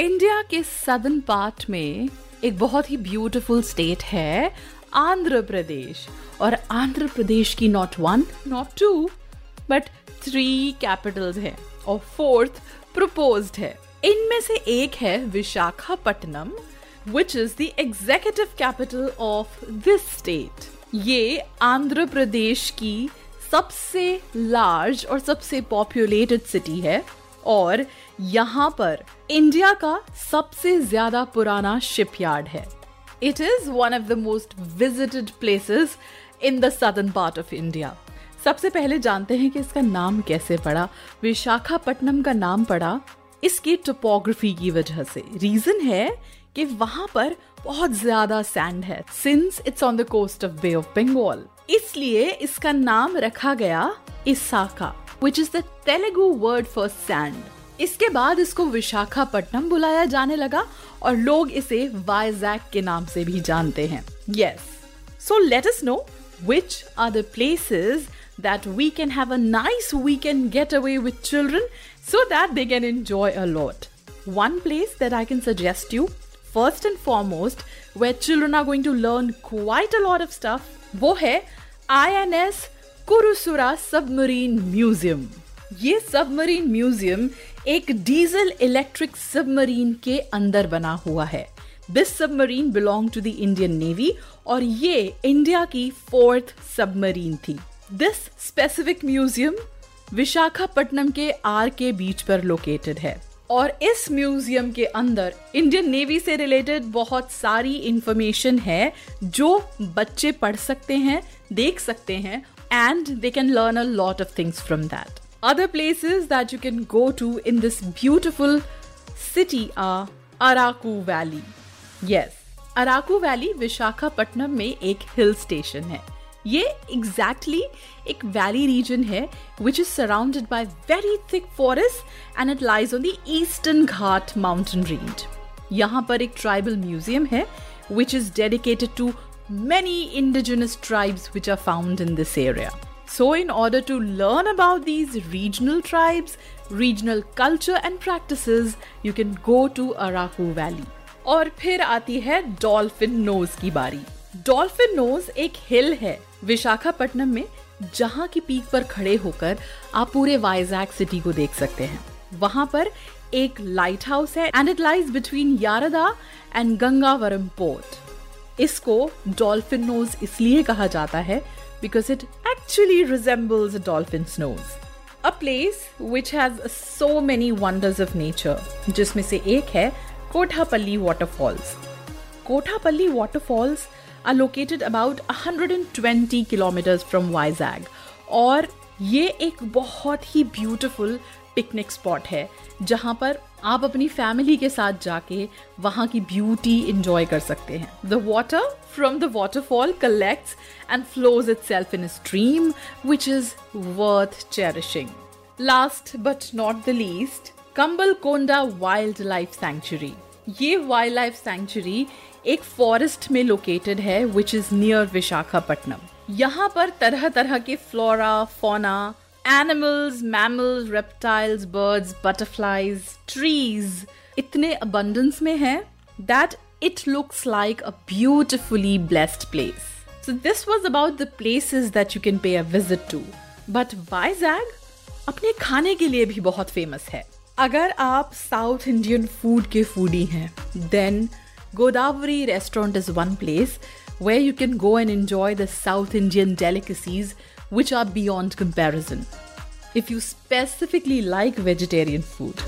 India के southern part में एक बहुत ही ब्यूटीफुल स्टेट है आंध्र प्रदेश और आंध्र प्रदेश की not one not two but three capitals हैं. और फोर्थ प्रपोज्ड है. इनमें से एक है Visakhapatnam which is the executive capital of this state ये आंध्र प्रदेश की सबसे लार्ज और सबसे पॉपुलेटेड सिटी है. और यहाँ पर इंडिया का सबसे ज़्यादा पुराना शिपयार्ड है। It is one of the most visited places in the southern part of India सबसे पहले जानते हैं कि इसका नाम कैसे पड़ा। विशाखापट्टनम का नाम पड़ा इसकी टोपोग्राफी की वजह से। रीजन है कि वहाँ पर बहुत ज़्यादा सैंड है since it's on the coast of Bay of Bengal इसलिए इसका नाम रखा गया इसाका। Which is the Telugu word for sand इसके बाद इसको विशाखापट्टनम बुलाया जाने लगा और लोग इसे वाइजैक के नाम से भी जानते हैं yes so let us know which are the places that we can have a nice weekend getaway with children so that they can enjoy a lot. One place that I can suggest you, first and foremost, where children are going to learn quite a lot of stuff, वो है INS Kursura submarine museum ये submarine museum एक diesel electric submarine के अंदर बना हुआ है। This submarine belong to the Indian Navy और ये इंडिया की फोर्थ सबमरीन थी। दिस स्पेसिफिक म्यूज़ियम विशाखापट्टनम के आर के बीच पर लोकेटेड है। और इस म्यूज़ियम के अंदर इंडियन नेवी से रिलेटेड बहुत सारी इंफॉर्मेशन है जो बच्चे पढ़ सकते हैं, देख सकते हैं and they can learn a lot of things from that other places that you can go to in this beautiful city are Araku Valley. Yes, Araku Valley Visakhapatnam में एक हिल स्टेशन है ये एग्जैक्टली exactly एक valley region है which is surrounded by very thick forest and it lies on the Eastern Ghat mountain range यहाँ पर एक tribal museum है which is dedicated to many indigenous tribes which are found in this area. So, in order to learn about these regional tribes, regional culture and practices, you can go to Araku Valley. और फिर आती है dolphin nose की बारी dolphin nose एक हिल है विशाखापट्टनम में जहाँ की पीक पर खड़े होकर आप पूरे वाइजैक सिटी को देख सकते हैं वहाँ पर एक लाइट हाउस है and it lies between Yarada and Gangavaram port इसको डॉल्फिन नोज़ इसलिए कहा जाता है because it actually resembles dolphin nose a place which has so many wonders of nature जिसमें से एक है Kothapalli waterfalls Kothapalli waterfalls are located about 120 kilometres from Vizag और ये एक बहुत ही ब्यूटिफुल पिकनिक स्पॉट है, जहाँ पर आप अपनी फैमिली के साथ जाके वहाँ की ब्यूटी इंजॉय कर सकते हैं। The water from the waterfall collects and flows itself in stream which is worth cherishing last but not the least Kambalakonda wildlife sanctuary ये वाइल्ड लाइफ सेंचुरी एक फॉरेस्ट में लोकेटेड है विच इज़ नियर विशाखापट्टनम यहाँ पर तरह तरह के flora fauna animals mammals reptiles birds butterflies trees इतने अबंडेंस में है that it looks like a beautifully blessed place so this was about the places that you can pay a visit to but Vizag अपने खाने के लिए भी बहुत famous है। अगर आप साउथ इंडियन फ़ूड के फूडी हैं then Godavari restaurant is one place way you can go and enjoy the South Indian delicacies which are beyond comparison. If you specifically like vegetarian food,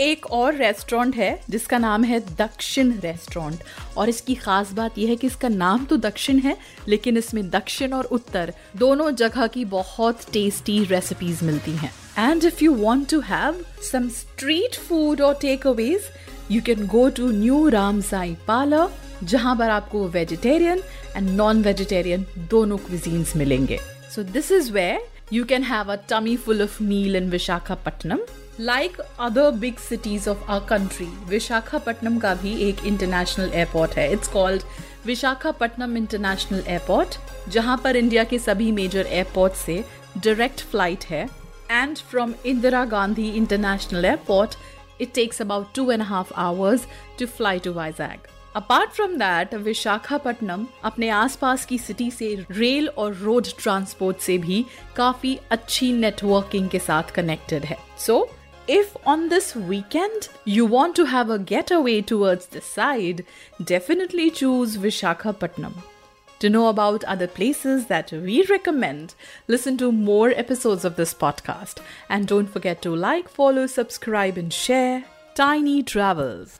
एक और restaurant है जिसका नाम है दक्षिण restaurant और इसकी खास बात यह है कि इसका नाम तो दक्षिण है लेकिन इसमें दक्षिण और उत्तर दोनों जगह की बहुत टेस्टी रेसिपीज़ मिलती हैं। And if you want to have some street food और takeaways you can go to new Ram Sai parlour जहाँ पर आपको वेजिटेरियन एंड नॉन वेजिटेरियन दोनों क्विजींस मिलेंगे। So this is where you can have a tummy full of meal in Visakhapatnam like other big cities of our country Visakhapatnam का भी एक international airport है। It's called Visakhapatnam international airport जहाँ पर India के सभी major airport से direct flight है। And from Indira Gandhi international airport it takes about two and a half hours to fly to Vizag. Apart from that Visakhapatnam अपने आसपास की city से रेल और रोड ट्रांसपोर्ट से भी काफी अच्छी नेटवर्किंग के साथ कनेक्टेड है सो if on this weekend you want to have a getaway towards the side, definitely choose Vishakhapatnam. To know about other places that we recommend, listen to more episodes of this podcast. And don't forget to like, follow, subscribe, and share Tiny Travels.